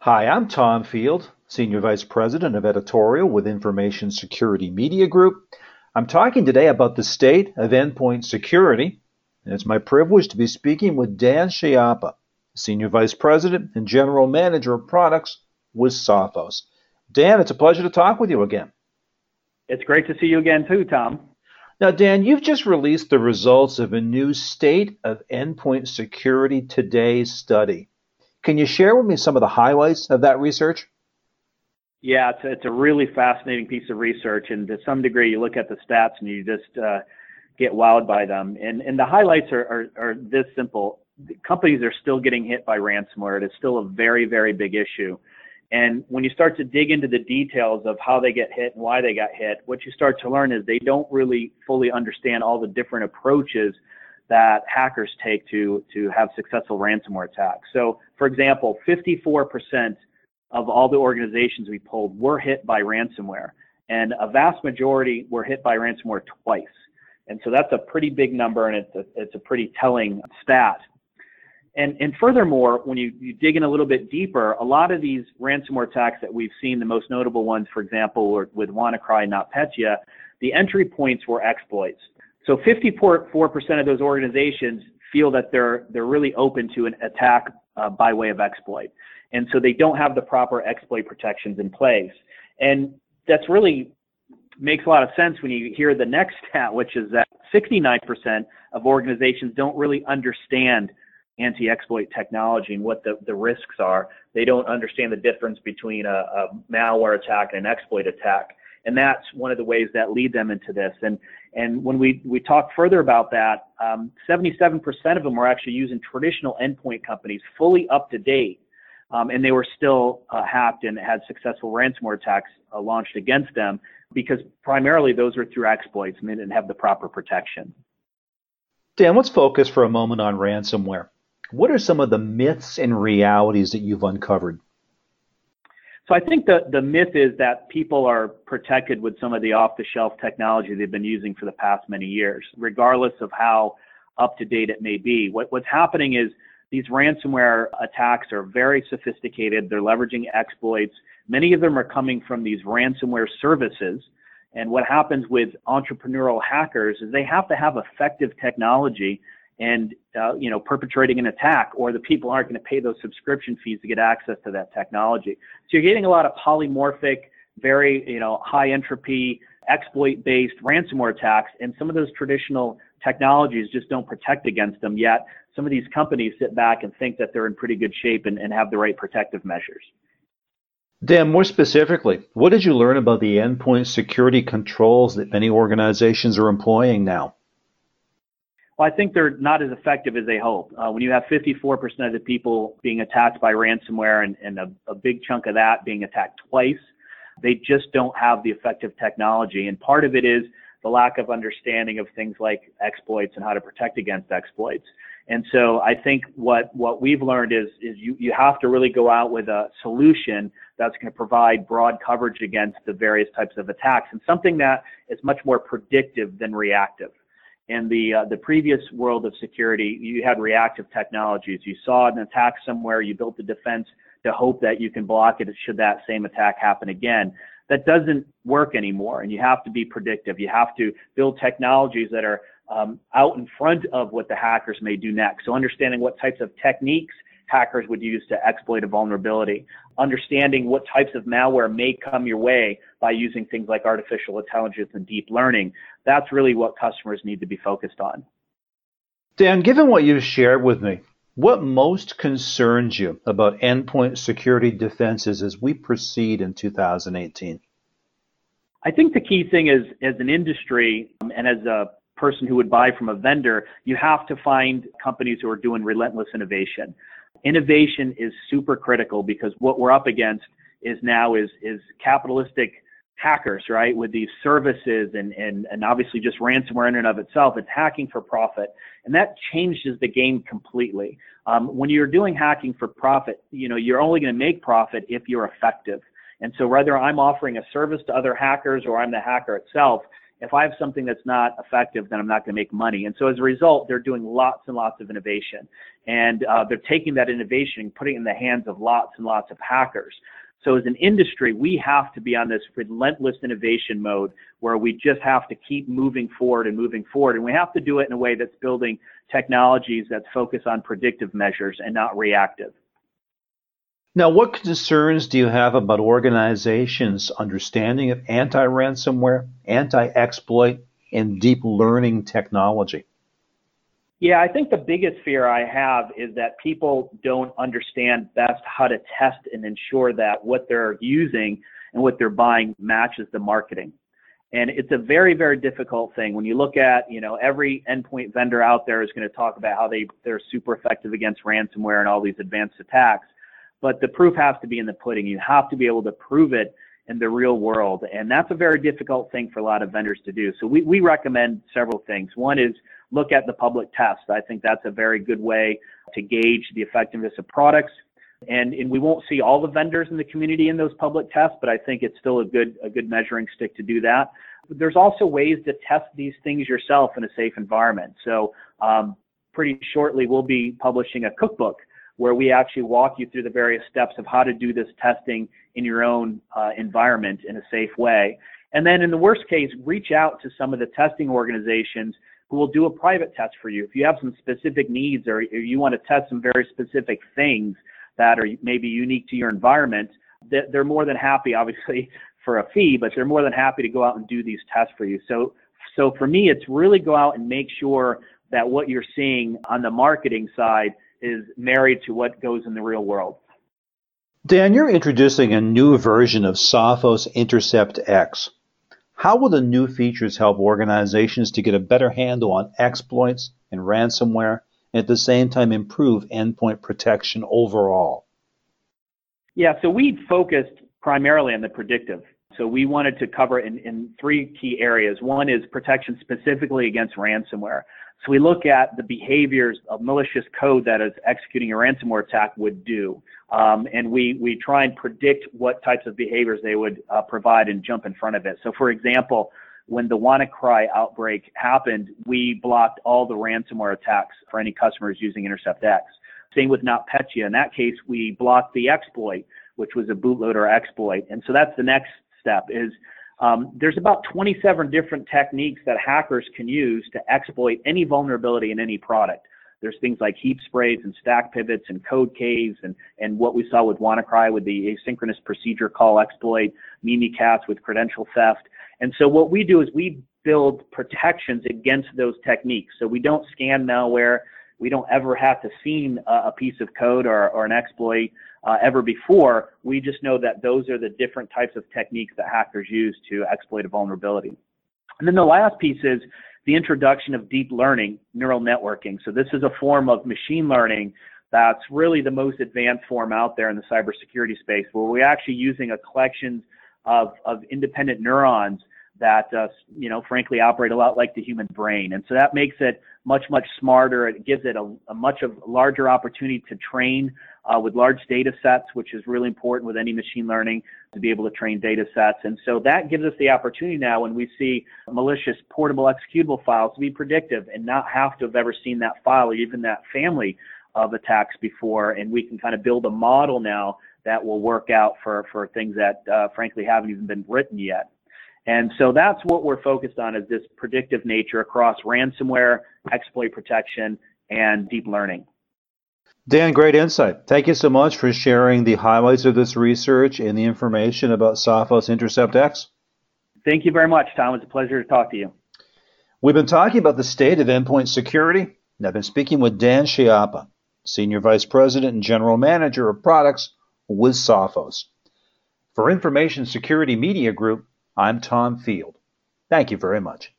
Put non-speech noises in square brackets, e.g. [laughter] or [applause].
Hi, I'm Tom Field, Senior Vice President of Editorial with Information Security Media Group. I'm talking today about the state of endpoint security, and it's my privilege to be speaking with Dan Schiappa, Senior Vice President and General Manager of Products with Sophos. Dan, it's a pleasure to talk with you again. It's great to see you again, too, Tom. Now, Dan, you've just released the results of a new State of Endpoint Security Today study. Can you share with me some of the highlights of that research? Yeah, it's, it's a really fascinating piece of research, and to some degree, you look at the stats and you just uh, get wowed by them. And, and the highlights are, are, are this simple companies are still getting hit by ransomware. It is still a very, very big issue. And when you start to dig into the details of how they get hit and why they got hit, what you start to learn is they don't really fully understand all the different approaches that hackers take to, to have successful ransomware attacks. So, for example, 54% of all the organizations we polled were hit by ransomware, and a vast majority were hit by ransomware twice. And so that's a pretty big number, and it's a, it's a pretty telling stat. And, and furthermore, when you, you dig in a little bit deeper, a lot of these ransomware attacks that we've seen, the most notable ones, for example, with WannaCry NotPetya, the entry points were exploits. So 54% of those organizations feel that they're, they're really open to an attack uh, by way of exploit. And so they don't have the proper exploit protections in place. And that's really makes a lot of sense when you hear the next [laughs] stat, which is that 69% of organizations don't really understand anti-exploit technology and what the, the risks are. They don't understand the difference between a, a malware attack and an exploit attack. And that's one of the ways that lead them into this. And, and when we, we talk further about that, um, 77% of them were actually using traditional endpoint companies fully up to date. Um, and they were still uh, hacked and had successful ransomware attacks uh, launched against them because primarily those are through exploits and they didn't have the proper protection. Dan, let's focus for a moment on ransomware. What are some of the myths and realities that you've uncovered? So I think the, the myth is that people are protected with some of the off-the-shelf technology they've been using for the past many years, regardless of how up to date it may be. What, what's happening is these ransomware attacks are very sophisticated. They're leveraging exploits. Many of them are coming from these ransomware services. And what happens with entrepreneurial hackers is they have to have effective technology and uh, you know perpetrating an attack, or the people aren't going to pay those subscription fees to get access to that technology. So you're getting a lot of polymorphic, very you know high entropy, exploit-based ransomware attacks, and some of those traditional technologies just don't protect against them yet. Some of these companies sit back and think that they're in pretty good shape and, and have the right protective measures. Dan, more specifically, what did you learn about the endpoint security controls that many organizations are employing now? Well, I think they're not as effective as they hope. Uh, when you have 54% of the people being attacked by ransomware and, and a, a big chunk of that being attacked twice, they just don't have the effective technology. And part of it is the lack of understanding of things like exploits and how to protect against exploits. And so I think what, what we've learned is, is you, you have to really go out with a solution that's going to provide broad coverage against the various types of attacks and something that is much more predictive than reactive in the uh, the previous world of security, you had reactive technologies. You saw an attack somewhere, you built a defense to hope that you can block it should that same attack happen again. That doesn't work anymore, and you have to be predictive. You have to build technologies that are um, out in front of what the hackers may do next. So understanding what types of techniques hackers would use to exploit a vulnerability. Understanding what types of malware may come your way by using things like artificial intelligence and deep learning. That's really what customers need to be focused on. Dan, given what you've shared with me, what most concerns you about endpoint security defenses as we proceed in 2018? I think the key thing is, as an industry um, and as a person who would buy from a vendor, you have to find companies who are doing relentless innovation. Innovation is super critical because what we're up against is now is is capitalistic hackers, right? With these services and, and, and obviously just ransomware in and of itself, it's hacking for profit. And that changes the game completely. Um, when you're doing hacking for profit, you know, you're only going to make profit if you're effective. And so whether I'm offering a service to other hackers or I'm the hacker itself, if I have something that's not effective, then I'm not going to make money. And so as a result, they're doing lots and lots of innovation. And uh, they're taking that innovation and putting it in the hands of lots and lots of hackers. So as an industry, we have to be on this relentless innovation mode where we just have to keep moving forward and moving forward. And we have to do it in a way that's building technologies that focus on predictive measures and not reactive. Now, what concerns do you have about organizations' understanding of anti ransomware, anti exploit, and deep learning technology? Yeah, I think the biggest fear I have is that people don't understand best how to test and ensure that what they're using and what they're buying matches the marketing. And it's a very, very difficult thing. When you look at, you know, every endpoint vendor out there is going to talk about how they, they're super effective against ransomware and all these advanced attacks. But the proof has to be in the pudding. You have to be able to prove it in the real world. And that's a very difficult thing for a lot of vendors to do. So we, we recommend several things. One is look at the public test. I think that's a very good way to gauge the effectiveness of products. And, and we won't see all the vendors in the community in those public tests, but I think it's still a good, a good measuring stick to do that. There's also ways to test these things yourself in a safe environment. So um, pretty shortly, we'll be publishing a cookbook where we actually walk you through the various steps of how to do this testing in your own uh, environment in a safe way. And then in the worst case, reach out to some of the testing organizations who will do a private test for you. If you have some specific needs or you want to test some very specific things that are maybe unique to your environment, they're more than happy, obviously, [laughs] for a fee, but they're more than happy to go out and do these tests for you. So, so for me, it's really go out and make sure that what you're seeing on the marketing side is married to what goes in the real world. Dan, you're introducing a new version of Sophos Intercept X. How will the new features help organizations to get a better handle on exploits and ransomware and at the same time improve endpoint protection overall? Yeah, so we focused primarily on the predictive. So we wanted to cover in, in three key areas. One is protection specifically against ransomware. So we look at the behaviors of malicious code that is executing a ransomware attack would do. Um, and we, we try and predict what types of behaviors they would uh, provide and jump in front of it. So for example, when the WannaCry outbreak happened, we blocked all the ransomware attacks for any customers using Intercept X. Same with NotPetya. In that case, we blocked the exploit, which was a bootloader exploit. And so that's the next step is um, there's about 27 different techniques that hackers can use to exploit any vulnerability in any product. There's things like heap sprays and stack pivots and code caves and, and what we saw with WannaCry with the asynchronous procedure call exploit, Mimikatz with credential theft. And so what we do is we build protections against those techniques. So we don't scan malware. We don't ever have to see a, piece of code or, or an exploit uh, ever before. We just know that those are the different types of techniques that hackers use to exploit a vulnerability. And then the last piece is the introduction of deep learning neural networking. So this is a form of machine learning that's really the most advanced form out there in the cybersecurity space, where we're actually using a collection of, of independent neurons that, uh, you know, frankly operate a lot like the human brain. And so that makes it much, much smarter. It gives it a, a much of larger opportunity to train uh, with large data sets, which is really important with any machine learning to be able to train data sets. And so that gives us the opportunity now when we see malicious portable executable files to be predictive and not have to have ever seen that file or even that family of attacks before. And we can kind of build a model now that will work out for, for things that uh, frankly haven't even been written yet. And so that's what we're focused on is this predictive nature across ransomware, exploit protection, and deep learning. Dan, great insight. Thank you so much for sharing the highlights of this research and the information about Sophos Intercept X. Thank you very much, Tom. It's a pleasure to talk to you. We've been talking about the state of endpoint security, and I've been speaking with Dan Schiappa, Senior Vice President and General Manager of Products with Sophos. For Information Security Media Group, I'm Tom Field. Thank you very much.